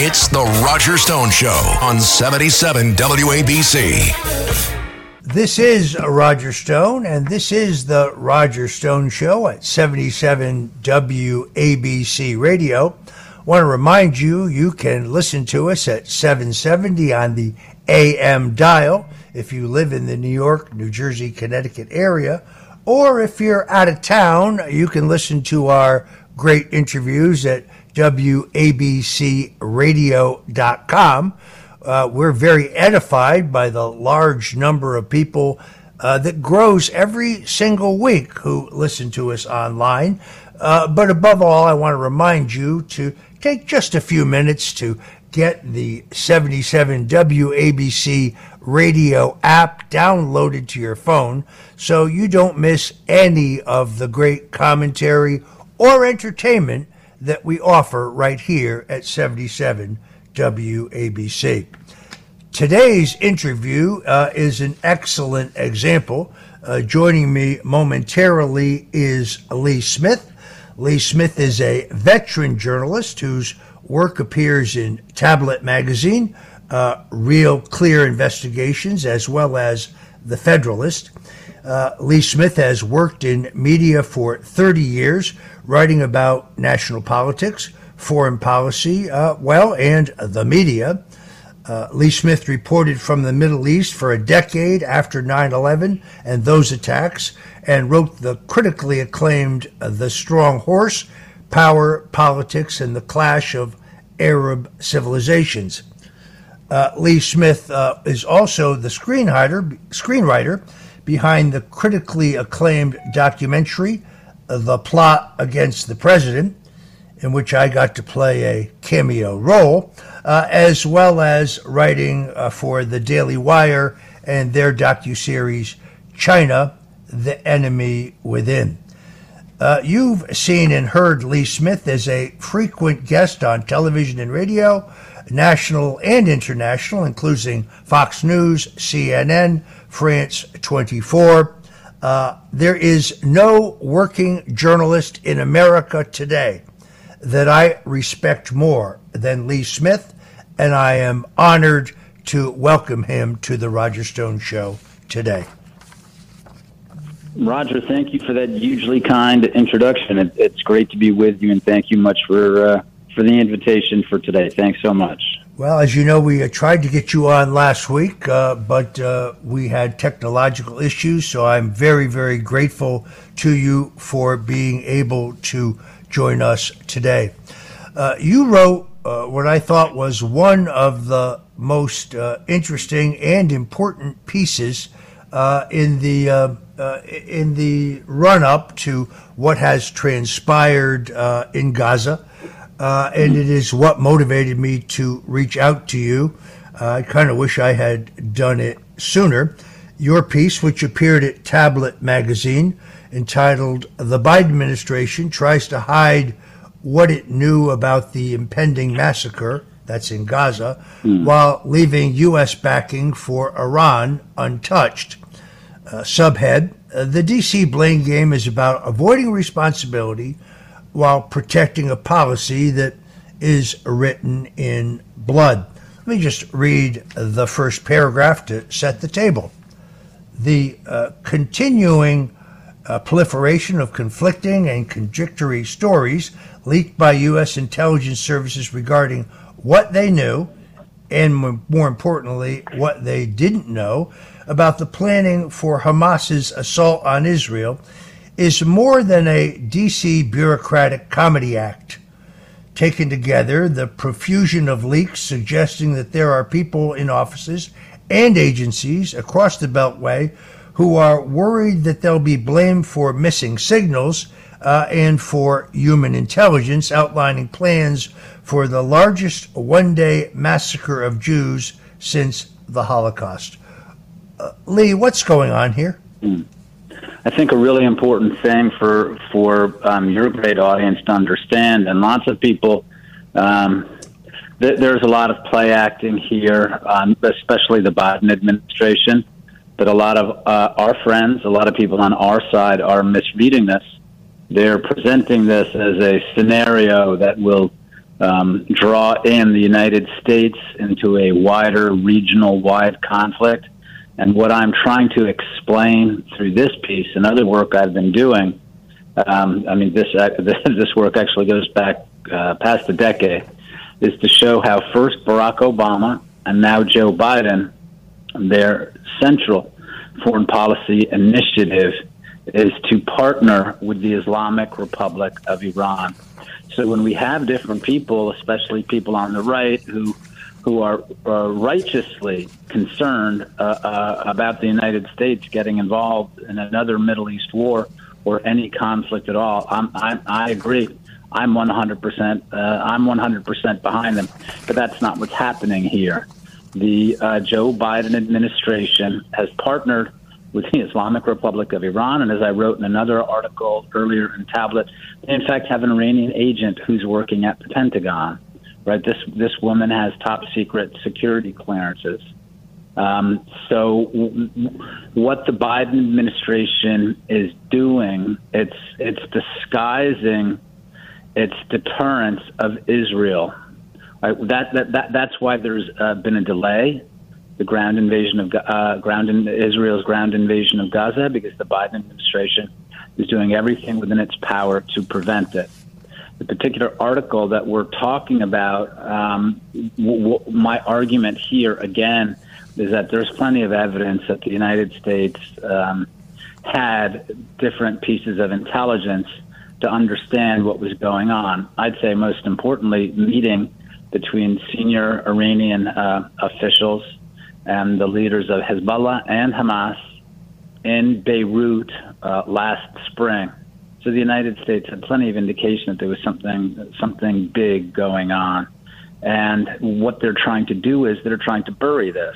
It's The Roger Stone Show on 77 WABC. This is Roger Stone, and this is The Roger Stone Show at 77 WABC Radio. I want to remind you, you can listen to us at 770 on the AM dial if you live in the New York, New Jersey, Connecticut area. Or if you're out of town, you can listen to our great interviews at WABCRadio.com. Uh, we're very edified by the large number of people uh, that grows every single week who listen to us online. Uh, but above all, I want to remind you to take just a few minutes to get the 77 WABC radio app downloaded to your phone so you don't miss any of the great commentary or entertainment that we offer right here at 77 WABC. Today's interview uh, is an excellent example. Uh, joining me momentarily is Lee Smith. Lee Smith is a veteran journalist whose work appears in Tablet Magazine, uh, Real Clear Investigations, as well as The Federalist. Uh, Lee Smith has worked in media for 30 years, writing about national politics, foreign policy, uh, well, and the media. Uh, Lee Smith reported from the Middle East for a decade after 9 11 and those attacks, and wrote the critically acclaimed uh, The Strong Horse Power, Politics, and the Clash of Arab Civilizations. Uh, Lee Smith uh, is also the screenwriter, screenwriter behind the critically acclaimed documentary, The Plot Against the President, in which I got to play a cameo role, uh, as well as writing uh, for the Daily Wire and their docuseries, China, The Enemy Within. Uh, you've seen and heard Lee Smith as a frequent guest on television and radio, national and international, including Fox News, CNN, France 24. Uh, there is no working journalist in America today that I respect more than Lee Smith, and I am honored to welcome him to the Roger Stone Show today. Roger, thank you for that hugely kind introduction. It, it's great to be with you, and thank you much for uh, for the invitation for today. Thanks so much. Well, as you know, we uh, tried to get you on last week, uh, but uh, we had technological issues. So I'm very, very grateful to you for being able to join us today. Uh, you wrote uh, what I thought was one of the most uh, interesting and important pieces in the uh, in the run up to what has transpired uh, in Gaza, uh, and it is what motivated me to reach out to you. Uh, I kind of wish I had done it sooner. Your piece, which appeared at Tablet magazine, entitled The Biden Administration Tries to Hide What It Knew About the Impending Massacre, that's in Gaza, mm. while leaving U.S. backing for Iran untouched uh, subhead uh, The DC blame game is about avoiding responsibility while protecting a policy that is written in blood. Let me just read the first paragraph to set the table. The uh, continuing uh, proliferation of conflicting and contradictory stories leaked by U.S. intelligence services regarding what they knew and, more importantly, what they didn't know about the planning for Hamas's assault on Israel is more than a DC bureaucratic comedy act. Taken together, the profusion of leaks suggesting that there are people in offices and agencies across the Beltway who are worried that they'll be blamed for missing signals uh, and for human intelligence, outlining plans for the largest one day massacre of Jews since the Holocaust. Uh, Lee, what's going on here? Hmm. I think a really important thing for for um, your great audience to understand, and lots of people. Um, th- there's a lot of play acting here, um, especially the Biden administration. But a lot of uh, our friends, a lot of people on our side, are misreading this. They're presenting this as a scenario that will um, draw in the United States into a wider regional wide conflict. And what I'm trying to explain through this piece and other work I've been doing, um, I mean, this, uh, this work actually goes back uh, past a decade, is to show how first Barack Obama and now Joe Biden, their central foreign policy initiative is to partner with the Islamic Republic of Iran. So when we have different people, especially people on the right who who are uh, righteously concerned uh, uh, about the United States getting involved in another Middle East war or any conflict at all, I'm, I'm, i agree. I'm 100%. Uh, I'm 100% behind them, but that's not what's happening here. The uh, Joe Biden administration has partnered with the Islamic Republic of Iran. And as I wrote in another article earlier in Tablet, they in fact have an Iranian agent who's working at the Pentagon. Right, this this woman has top secret security clearances. Um, so, w- what the Biden administration is doing, it's it's disguising its deterrence of Israel. Right? That, that, that that's why there's uh, been a delay the ground invasion of uh, ground in Israel's ground invasion of Gaza because the Biden administration is doing everything within its power to prevent it. The particular article that we're talking about, um, w- w- my argument here again is that there's plenty of evidence that the United States um, had different pieces of intelligence to understand what was going on. I'd say most importantly, meeting between senior Iranian uh, officials and the leaders of Hezbollah and Hamas in Beirut uh, last spring. So the United States had plenty of indication that there was something something big going on. And what they're trying to do is they're trying to bury this.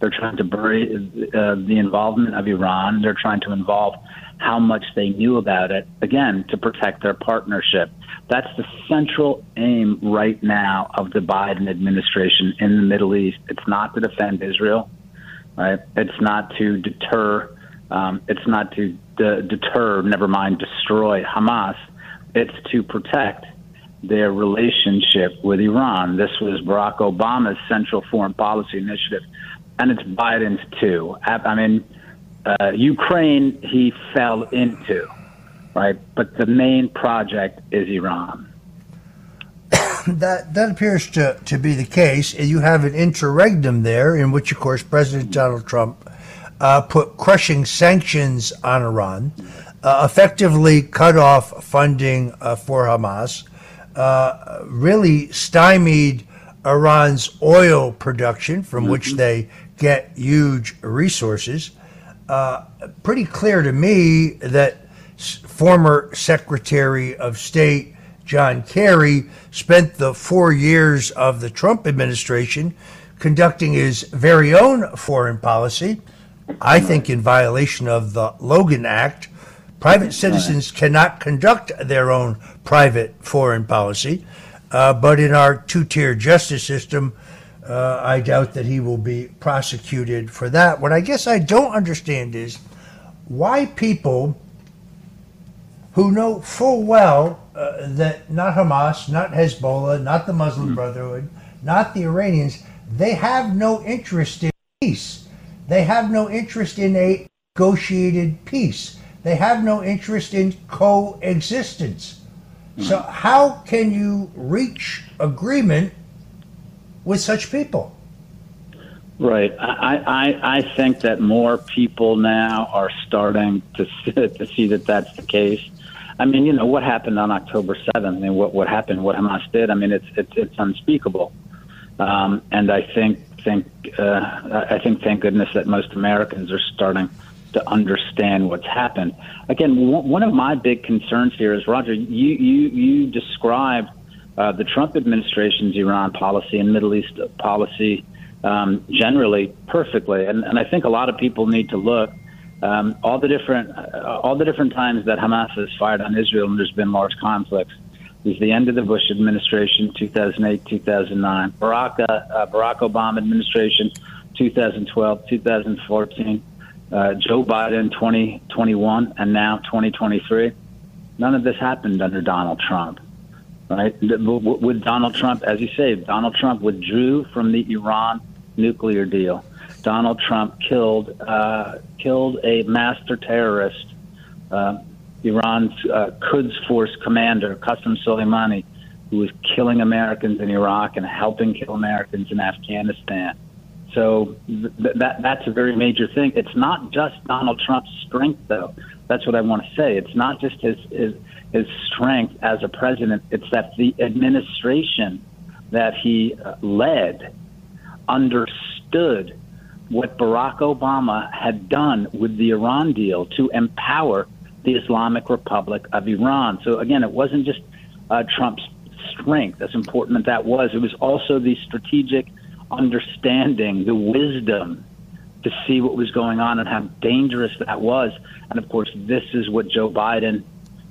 They're trying to bury uh, the involvement of Iran. They're trying to involve how much they knew about it, again, to protect their partnership. That's the central aim right now of the Biden administration in the Middle East. It's not to defend Israel, right? It's not to deter. Um, it's not to de- deter, never mind destroy Hamas. It's to protect their relationship with Iran. This was Barack Obama's central foreign policy initiative, and it's Biden's too. I mean, uh, Ukraine he fell into, right? But the main project is Iran. that that appears to, to be the case. You have an interregnum there, in which, of course, President Donald Trump uh, put crushing sanctions on Iran, uh, effectively cut off funding uh, for Hamas, uh, really stymied Iran's oil production, from mm-hmm. which they get huge resources uh, pretty clear to me that former Secretary of State John Kerry spent the four years of the Trump administration conducting his very own foreign policy, I think in violation of the Logan Act. Private citizens cannot conduct their own private foreign policy, uh, but in our two tier justice system, uh, I doubt that he will be prosecuted for that. What I guess I don't understand is why people who know full well uh, that not Hamas, not Hezbollah, not the Muslim mm. Brotherhood, not the Iranians, they have no interest in peace. They have no interest in a negotiated peace. They have no interest in coexistence. Mm. So, how can you reach agreement with such people. Right. I, I, I think that more people now are starting to see, to see that that's the case. I mean, you know, what happened on October 7th? I mean, what, what happened, what Hamas did, I mean, it's, it's, it's unspeakable. Um, and I think, think, uh, I think, thank goodness that most Americans are starting to understand what's happened. Again, one of my big concerns here is, Roger, you, you, you described uh, the Trump administration's Iran policy and Middle East policy um, generally perfectly. And, and I think a lot of people need to look um, all the different uh, all the different times that Hamas has fired on Israel and there's been large conflicts. Is the end of the Bush administration, 2008, 2009, Barack uh, Barack Obama administration, 2012, 2014, uh, Joe Biden, 2021, and now 2023. None of this happened under Donald Trump. right? With Donald Trump, as you say, Donald Trump withdrew from the Iran nuclear deal. Donald Trump killed uh, killed a master terrorist, uh, Iran's uh, Quds Force commander, Qasem Soleimani, who was killing Americans in Iraq and helping kill Americans in Afghanistan. So th- that that's a very major thing. It's not just Donald Trump's strength, though. That's what I want to say. It's not just his his, his strength as a president. It's that the administration that he uh, led understood what Barack Obama had done with the Iran deal to empower the Islamic Republic of Iran. So again, it wasn't just uh, Trump's strength, as important as that was. It was also the strategic understanding, the wisdom to see what was going on and how dangerous that was. And of course, this is what Joe Biden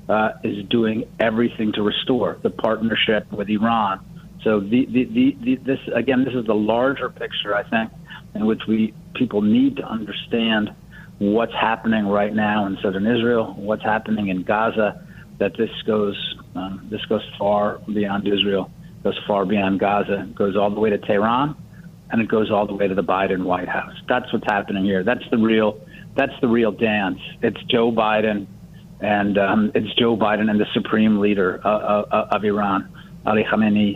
uh, is doing everything to restore the partnership with Iran. So the, the, the, this again, this is the larger picture, I think, in which we people need to understand what's happening right now in southern Israel, what's happening in Gaza. That this goes um, this goes far beyond Israel, goes far beyond Gaza, goes all the way to Tehran, and it goes all the way to the Biden White House. That's what's happening here. That's the real that's the real dance. It's Joe Biden, and um, it's Joe Biden and the supreme leader uh, uh, of Iran, Ali Khamenei.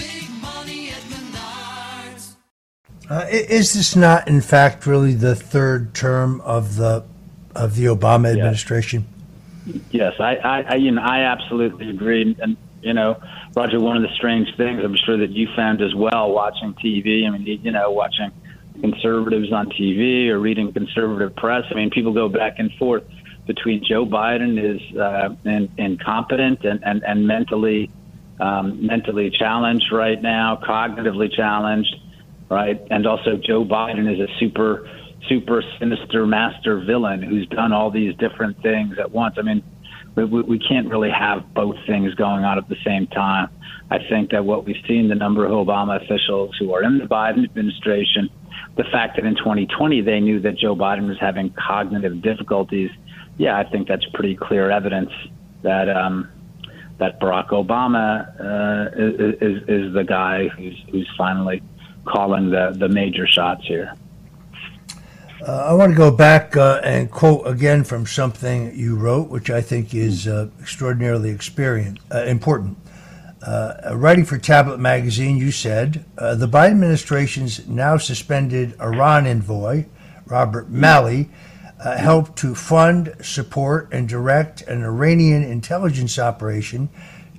Uh, is this not, in fact, really the third term of the of the Obama administration? Yes, I, I, I, you know, I absolutely agree. And you know, Roger, one of the strange things I'm sure that you found as well watching TV. I mean, you know, watching conservatives on TV or reading conservative press. I mean, people go back and forth between Joe Biden is uh, in, incompetent and, and, and mentally um, mentally challenged right now, cognitively challenged right? And also Joe Biden is a super, super sinister master villain who's done all these different things at once. I mean, we, we can't really have both things going on at the same time. I think that what we've seen, the number of Obama officials who are in the Biden administration, the fact that in 2020 they knew that Joe Biden was having cognitive difficulties, yeah, I think that's pretty clear evidence that um, that Barack Obama uh, is, is, the guy who's who's finally calling the, the major shots here. Uh, I want to go back uh, and quote again from something you wrote, which I think is uh, extraordinarily experience, uh, important. Uh, writing for Tablet Magazine, you said uh, the Biden administration's now suspended Iran envoy, Robert Malley, helped to fund, support, and direct an Iranian intelligence operation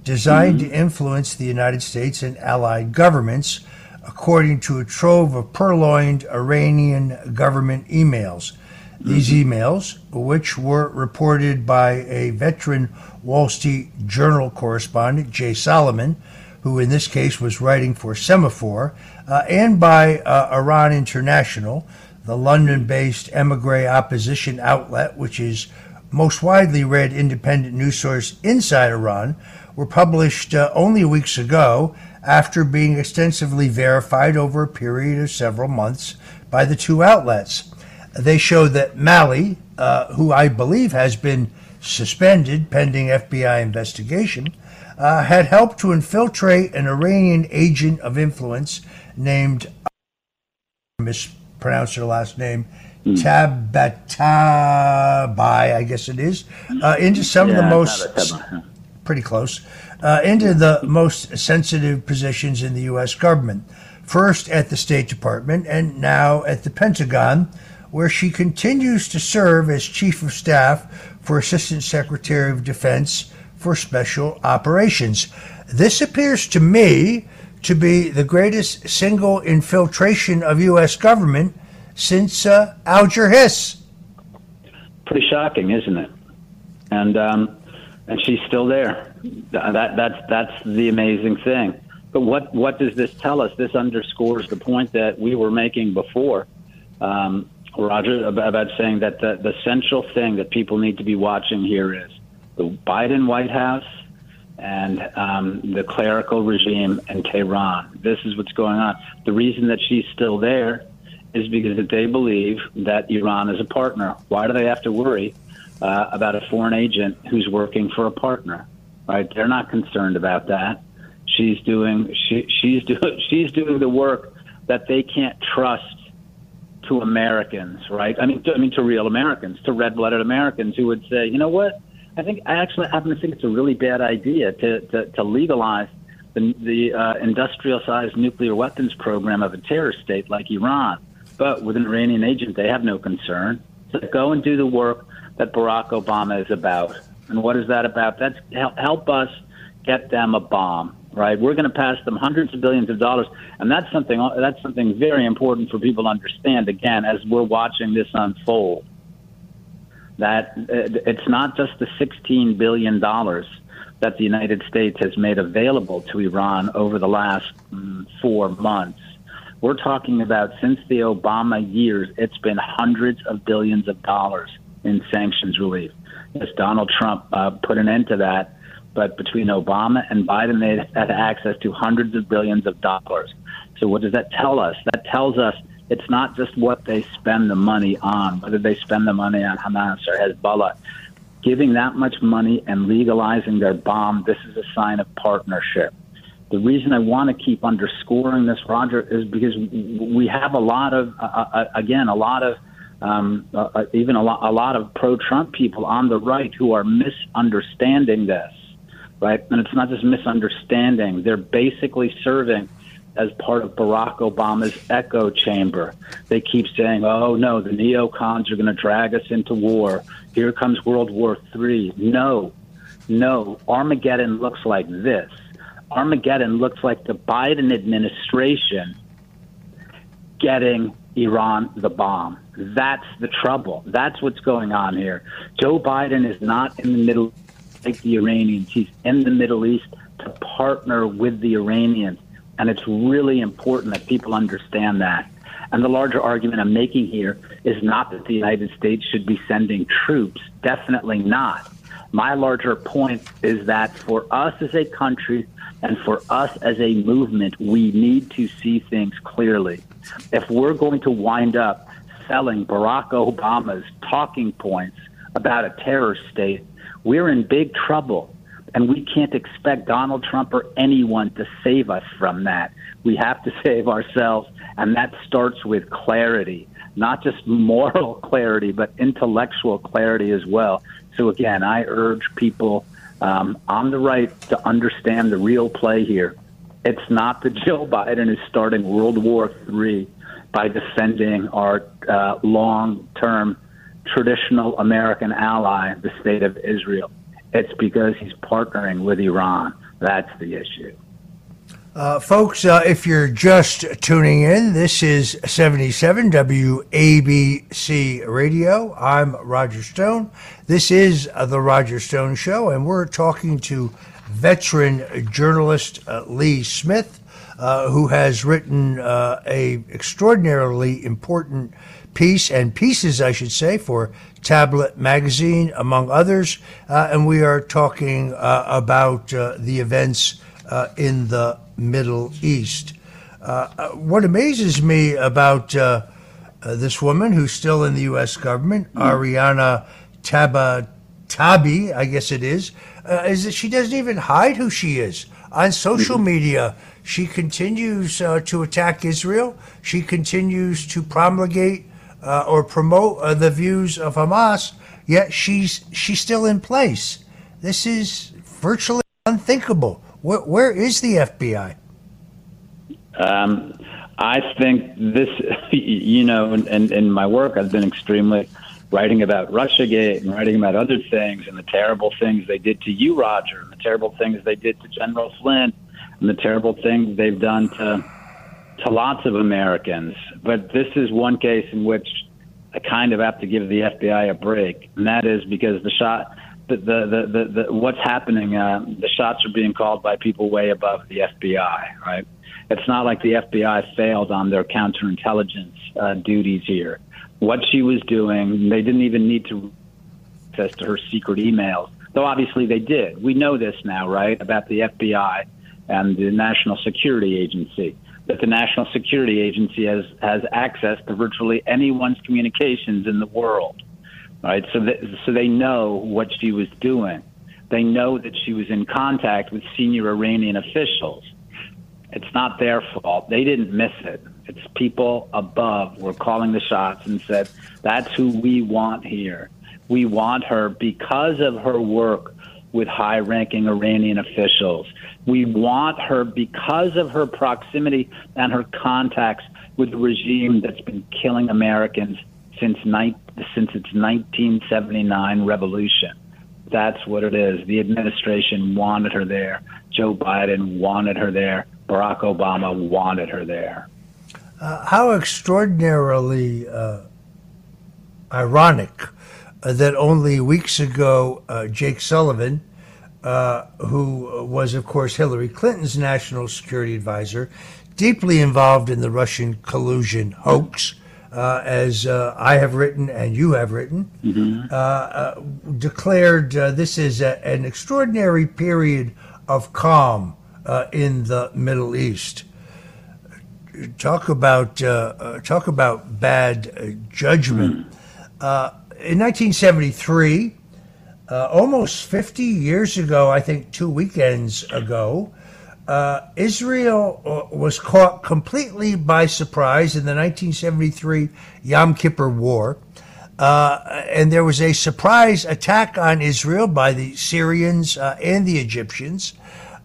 designed mm-hmm. to influence the United States and allied governments according to a trove of purloined Iranian government emails. These mm-hmm. emails, which were reported by a veteran Wall Street Journal correspondent, Jay Solomon, who in this case was writing for Semafor, uh, and by uh, Iran International, the London based emigre opposition outlet, which is most widely read independent news source inside Iran, were published uh, only weeks ago after being extensively verified over a period of several months by the two outlets. They show that Malley, uh, who I believe has been suspended pending FBI investigation, uh, had helped to infiltrate an Iranian agent of influence named, I mispronounce her last name, mm. Tabatabai, I guess it is, uh, into some yeah, of the most, pretty close, uh, into the most sensitive positions in the U.S. government. First at the State Department and now at the Pentagon, where she continues to serve as Chief of Staff for Assistant Secretary of Defense for Special Operations. This appears to me to be the greatest single infiltration of U.S. government since uh, Alger Hiss. Pretty shocking, isn't it? And um, and she's still there. That that's that's the amazing thing. But what what does this tell us? This underscores the point that we were making before, um, Roger, about, saying that the, the central thing that people need to be watching here is the Biden White House and um, the clerical regime in Tehran. This is what's going on. The reason that she's still there is because they believe that Iran is a partner. Why do they have to worry uh, about a foreign agent who's working for a partner? Right? They're not concerned about that. She's doing she, she's doing she's doing the work that they can't trust to Americans, right? I mean, to, I mean to real Americans, to red-blooded Americans who would say, you know what? I think I actually happen to think it's a really bad idea to to, to legalize the, the uh, industrial-sized nuclear weapons program of a terrorist state like Iran. But with an Iranian agent, they have no concern. So go and do the work that Barack Obama is about. And what is that about? That's help, us get them a bomb, right? We're going to pass them hundreds of billions of dollars, and that's something that's something very important for people to understand. Again, as we're watching this unfold, that uh, it's not just the 16 billion dollars that the United States has made available to Iran over the last mm, four months. We're talking about since the Obama years, it's been hundreds of billions of dollars in sanctions relief. Yes, Donald Trump uh, put an end to that, but between Obama and Biden, they had access to hundreds of billions of dollars. So, what does that tell us? That tells us it's not just what they spend the money on, whether they spend the money on Hamas or Hezbollah. Giving that much money and legalizing their bomb, this is a sign of partnership. The reason I want to keep underscoring this, Roger, is because we have a lot of, uh, uh, again, a lot of, um, uh, uh, even a lot, a lot of pro-Trump people on the right who are misunderstanding this, right? And it's not just misunderstanding; they're basically serving as part of Barack Obama's echo chamber. They keep saying, "Oh no, the neocons are going to drag us into war. Here comes World War III." No, no, Armageddon looks like this. Armageddon looks like the Biden administration getting Iran the bomb. That's the trouble. That's what's going on here. Joe Biden is not in the middle like the Iranians. He's in the Middle East to partner with the Iranians. And it's really important that people understand that. And the larger argument I'm making here is not that the United States should be sending troops. Definitely not. My larger point is that for us as a country and for us as a movement, we need to see things clearly. If we're going to wind up selling Barack Obama's talking points about a terror state, we're in big trouble. And we can't expect Donald Trump or anyone to save us from that. We have to save ourselves, and that starts with clarity, not just moral clarity, but intellectual clarity as well. So, again, I urge people um, on the right to understand the real play here. It's not that Joe Biden is starting World War III by defending our uh, long term traditional American ally, the state of Israel. It's because he's partnering with Iran. That's the issue. Uh, folks, uh, if you're just tuning in, this is 77 WABC Radio. I'm Roger Stone. This is The Roger Stone Show, and we're talking to veteran journalist uh, Lee Smith, uh, who has written uh, a extraordinarily important piece and pieces, I should say, for Tablet Magazine, among others. Uh, and we are talking uh, about uh, the events uh, in the Middle East. What amazes me about this woman who's still in the U.S. government, mm. Ariane Tabatabai, I guess it is, is that she doesn't even hide who she is. On social mm-hmm. media, she continues to attack Israel. She continues to promulgate uh, or promote uh, the views of Hamas, yet she's she's still in place. This is virtually unthinkable. Where, where is the FBI? Um, I think this, you know, in, in my work, I've been extremely writing about Russiagate and writing about other things and the terrible things they did to you, Roger, and the terrible things they did to General Flynn, and the terrible things they've done to to lots of Americans, but this is one case in which I kind of have to give the FBI a break, and that is because the shot the the the, the, what's happening. Uh, the shots are being called by people way above the FBI. Right? It's not like the FBI failed on their counterintelligence uh, duties here. What she was doing, they didn't even need to access to her secret emails, though obviously they did. We know this now, right, about the FBI and the National Security Agency. That the National Security Agency has has access to virtually anyone's communications in the world, right? So that, so they know what she was doing. They know that she was in contact with senior Iranian officials. It's not their fault. They didn't miss it. It's people above were calling the shots and said, "That's who we want here. We want her because of her work with high ranking Iranian officials. We want her because of her proximity and her contacts with the regime that's been killing Americans since, ni- since its 1979 revolution. That's what it is. The administration wanted her there. Joe Biden wanted her there. Barack Obama wanted her there. Uh, how extraordinarily uh, ironic uh, that only weeks ago uh, Jake Sullivan, uh, who was, of course, Hillary Clinton's national security advisor, deeply involved in the Russian collusion hoax, uh, as uh, I have written and you have written, uh, uh, declared uh, this is a, an extraordinary period of calm uh, in the Middle East. Talk about uh, uh, talk about bad uh, judgment. Uh, in 1973, uh, almost 50 years ago, I think two weekends ago, uh, Israel was caught completely by surprise in the 1973 Yom Kippur War. Uh, and there was a surprise attack on Israel by the Syrians uh, and the Egyptians.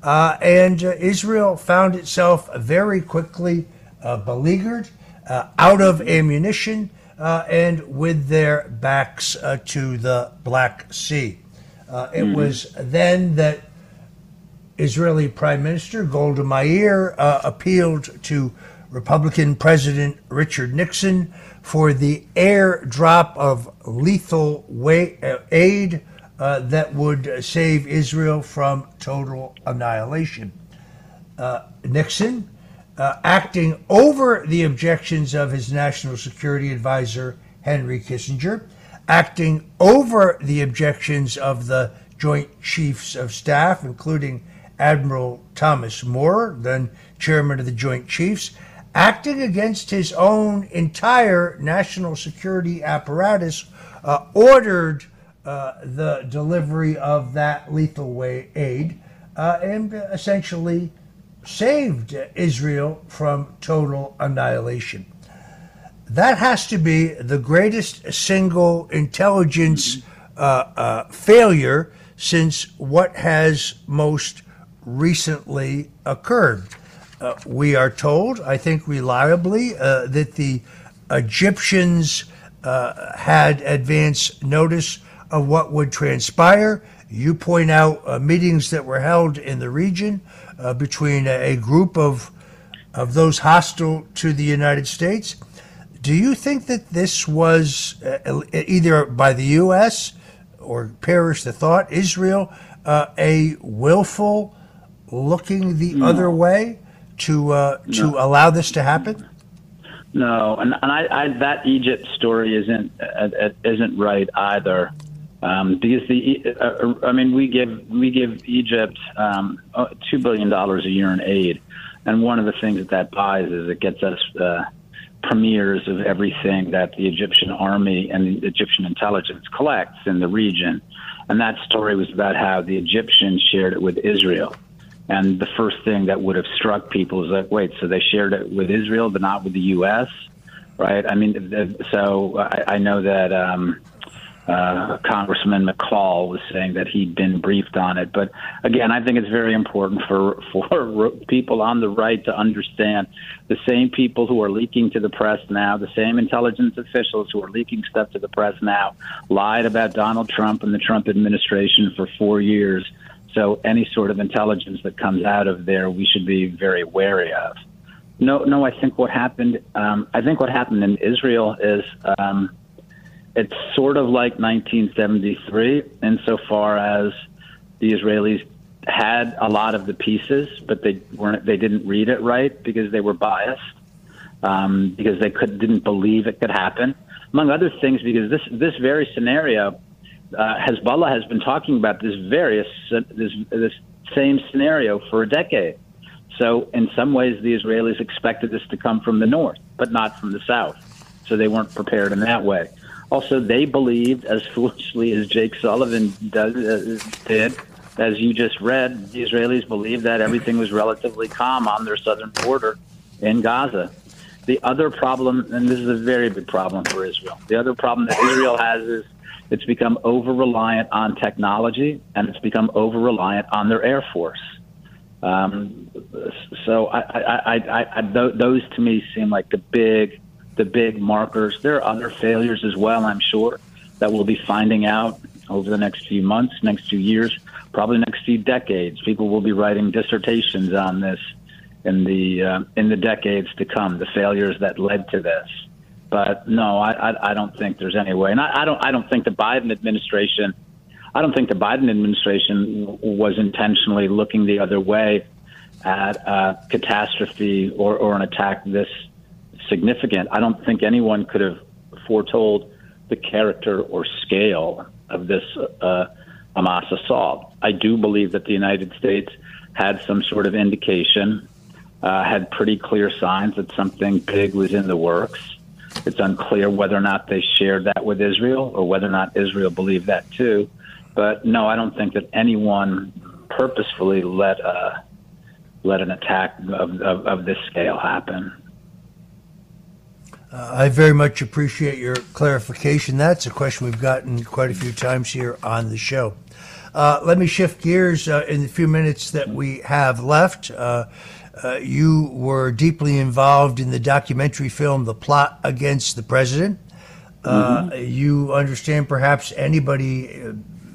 Uh, and uh, Israel found itself very quickly beleaguered, uh, out of ammunition, uh, and with their backs uh, to the Black Sea. Uh, it was then that Israeli Prime Minister Golda Meir uh, appealed to Republican President Richard Nixon for the airdrop of lethal wa- uh, aid uh, that would save Israel from total annihilation. Uh, Nixon, uh, acting over the objections of his national security advisor, Henry Kissinger, acting over the objections of the Joint Chiefs of Staff, including Admiral Thomas Moore, then chairman of the Joint Chiefs, acting against his own entire national security apparatus, uh, ordered uh, the delivery of that lethal aid uh, and essentially saved Israel from total annihilation. That has to be the greatest single intelligence uh, uh, failure since what has most recently occurred. Uh, we are told, I think reliably, uh, that the Egyptians uh, had advance notice of what would transpire. You point out uh, meetings that were held in the region uh, between a, a group of of those hostile to the United States. Do you think that this was uh, either by the U.S. or perish the thought, Israel, uh, a willful looking the other way to uh, to allow this to happen? No, and, and I, I, that Egypt story isn't uh, uh, isn't right either. Um, because the, uh, I mean, we give we give Egypt um, uh, two billion dollars a year in aid, and one of the things that that buys is it gets us uh, premieres of everything that the Egyptian army and the Egyptian intelligence collects in the region, and that story was about how the Egyptians shared it with Israel. And the first thing that would have struck people is like, wait, so they shared it with Israel, but not with the U.S., right? I mean, so I, I know that um, uh, Congressman McCall was saying that he'd been briefed on it. But again, I think it's very important for for people on the right to understand the same people who are leaking to the press now, the same intelligence officials who are leaking stuff to the press now, lied about Donald Trump and the Trump administration for four years. So any sort of intelligence that comes out of there, we should be very wary of. No, no. I think what happened. Um, I think what happened in Israel is um, it's sort of like 1973 insofar as the Israelis had a lot of the pieces, but they weren't. They didn't read it right because they were biased, um, because they could didn't believe it could happen, among other things. Because this this very scenario, uh, Hezbollah has been talking about this various this this same scenario for a decade. So in some ways, the Israelis expected this to come from the north, but not from the south. So they weren't prepared in that way. Also, they believed, as foolishly as Jake Sullivan does, uh, did, as you just read, the Israelis believed that everything was relatively calm on their southern border in Gaza. The other problem, and this is a very big problem for Israel, the other problem that Israel has is it's become over reliant on technology and it's become over reliant on their air force. Um, so I, I, I, those to me seem like the big, the big markers. There are other failures as well, I'm sure, that we'll be finding out over the next few months, next few years, probably next few decades. People will be writing dissertations on this in the uh, in the decades to come. The failures that led to this. But no, I, I, I don't think there's any way, and I, I don't I don't think the Biden administration. I don't think the Biden administration was intentionally looking the other way at a catastrophe or, or an attack this significant. I don't think anyone could have foretold the character or scale of this uh, Hamas assault. I do believe that the United States had some sort of indication, uh, had pretty clear signs that something big was in the works. It's unclear whether or not they shared that with Israel or whether or not Israel believed that too. But no, I don't think that anyone purposefully let a uh, let an attack of, of, of this scale happen. Uh, I very much appreciate your clarification. That's a question we've gotten quite a few times here on the show. Uh, let me shift gears uh, in the few minutes that we have left. Uh, uh, you were deeply involved in the documentary film The Plot Against the President. Uh, mm-hmm. You understand perhaps anybody,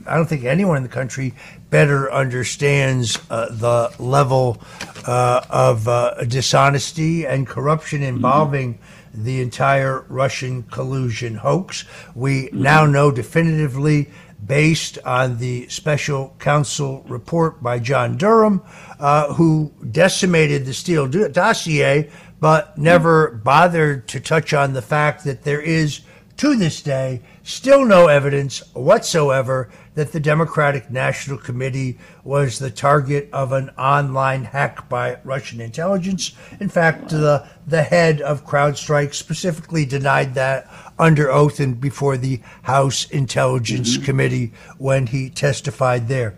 I don't think anyone in the country better understands the level of dishonesty and corruption involving. Mm-hmm the entire Russian collusion hoax. We now know definitively based on the special counsel report by John Durham, uh, who decimated the Steele dossier, but never bothered to touch on the fact that there is, to this day, still no evidence whatsoever that the Democratic National Committee was the target of an online hack by Russian intelligence. In fact, the, the head of CrowdStrike specifically denied that under oath and before the House Intelligence mm-hmm. Committee when he testified there.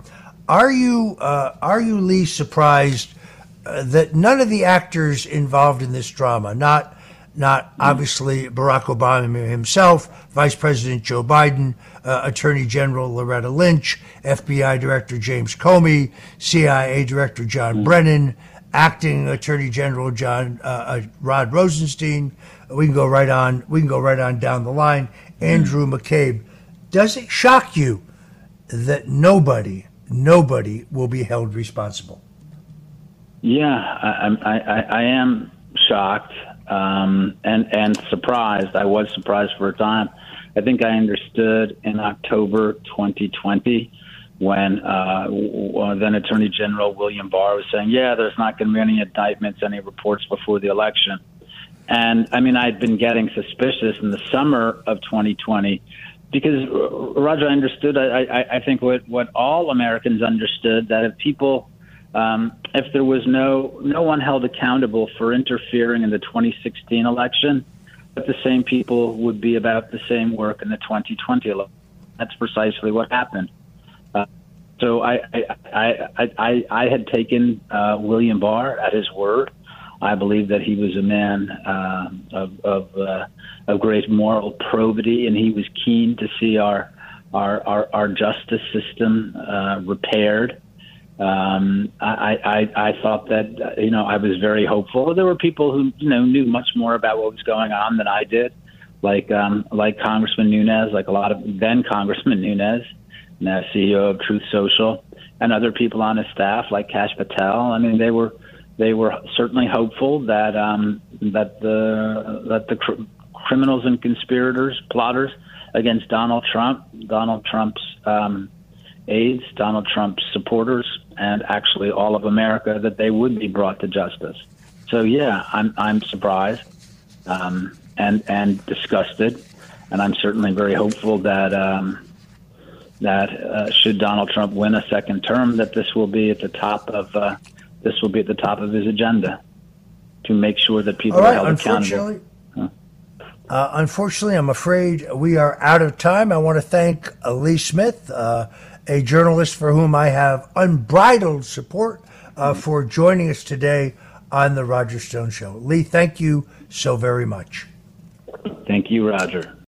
Are you uh, are you Lee surprised uh, that none of the actors involved in this drama, not not obviously Barack Obama himself, Vice President Joe Biden, uh, Attorney General Loretta Lynch, FBI Director James Comey, CIA Director John mm-hmm. Brennan, Acting Attorney General John uh, uh, Rod Rosenstein, we can go right on. We can go right on down the line. Andrew mm. McCabe. Does it shock you that nobody, nobody will be held responsible? Yeah, I, I, I am shocked um, and and surprised. I was surprised for a time. I think I understood in October 2020 when uh, then Attorney General William Barr was saying, "Yeah, there's not going to be any indictments, any reports before the election." And I mean, I'd been getting suspicious in the summer of 2020 because Roger, I understood. I, I, I think what what all Americans understood that if people, um, if there was no no one held accountable for interfering in the 2016 election, that the same people would be about the same work in the 2020 election. That's precisely what happened. Uh, so I I, I I I had taken uh, William Barr at his word I believe that he was a man uh, of of, uh, of great moral probity, and he was keen to see our our our, our justice system uh, repaired. Um, I, I I thought that you know I was very hopeful. There were people who you know knew much more about what was going on than I did, like um, like Congressman Nunes, like a lot of then Congressman Nunes, now CEO of Truth Social, and other people on his staff like Kash Patel. I mean, they were they were certainly hopeful that um, that the that the cr- criminals and conspirators, plotters against Donald Trump, Donald Trump's um, aides, Donald Trump's supporters, and actually all of America, that they would be brought to justice. So yeah, I'm I'm surprised um, and and disgusted, and I'm certainly very hopeful that um, that uh, should Donald Trump win a second term, that this will be at the top of uh, this will be at the top of his agenda to make sure that people are held accountable. unfortunately. Uh, unfortunately, I'm afraid we are out of time. I want to thank uh, Lee Smith, uh, a journalist for whom I have unbridled support, uh, for joining us today on the Roger Stone Show. Lee, thank you so very much. Thank you, Roger.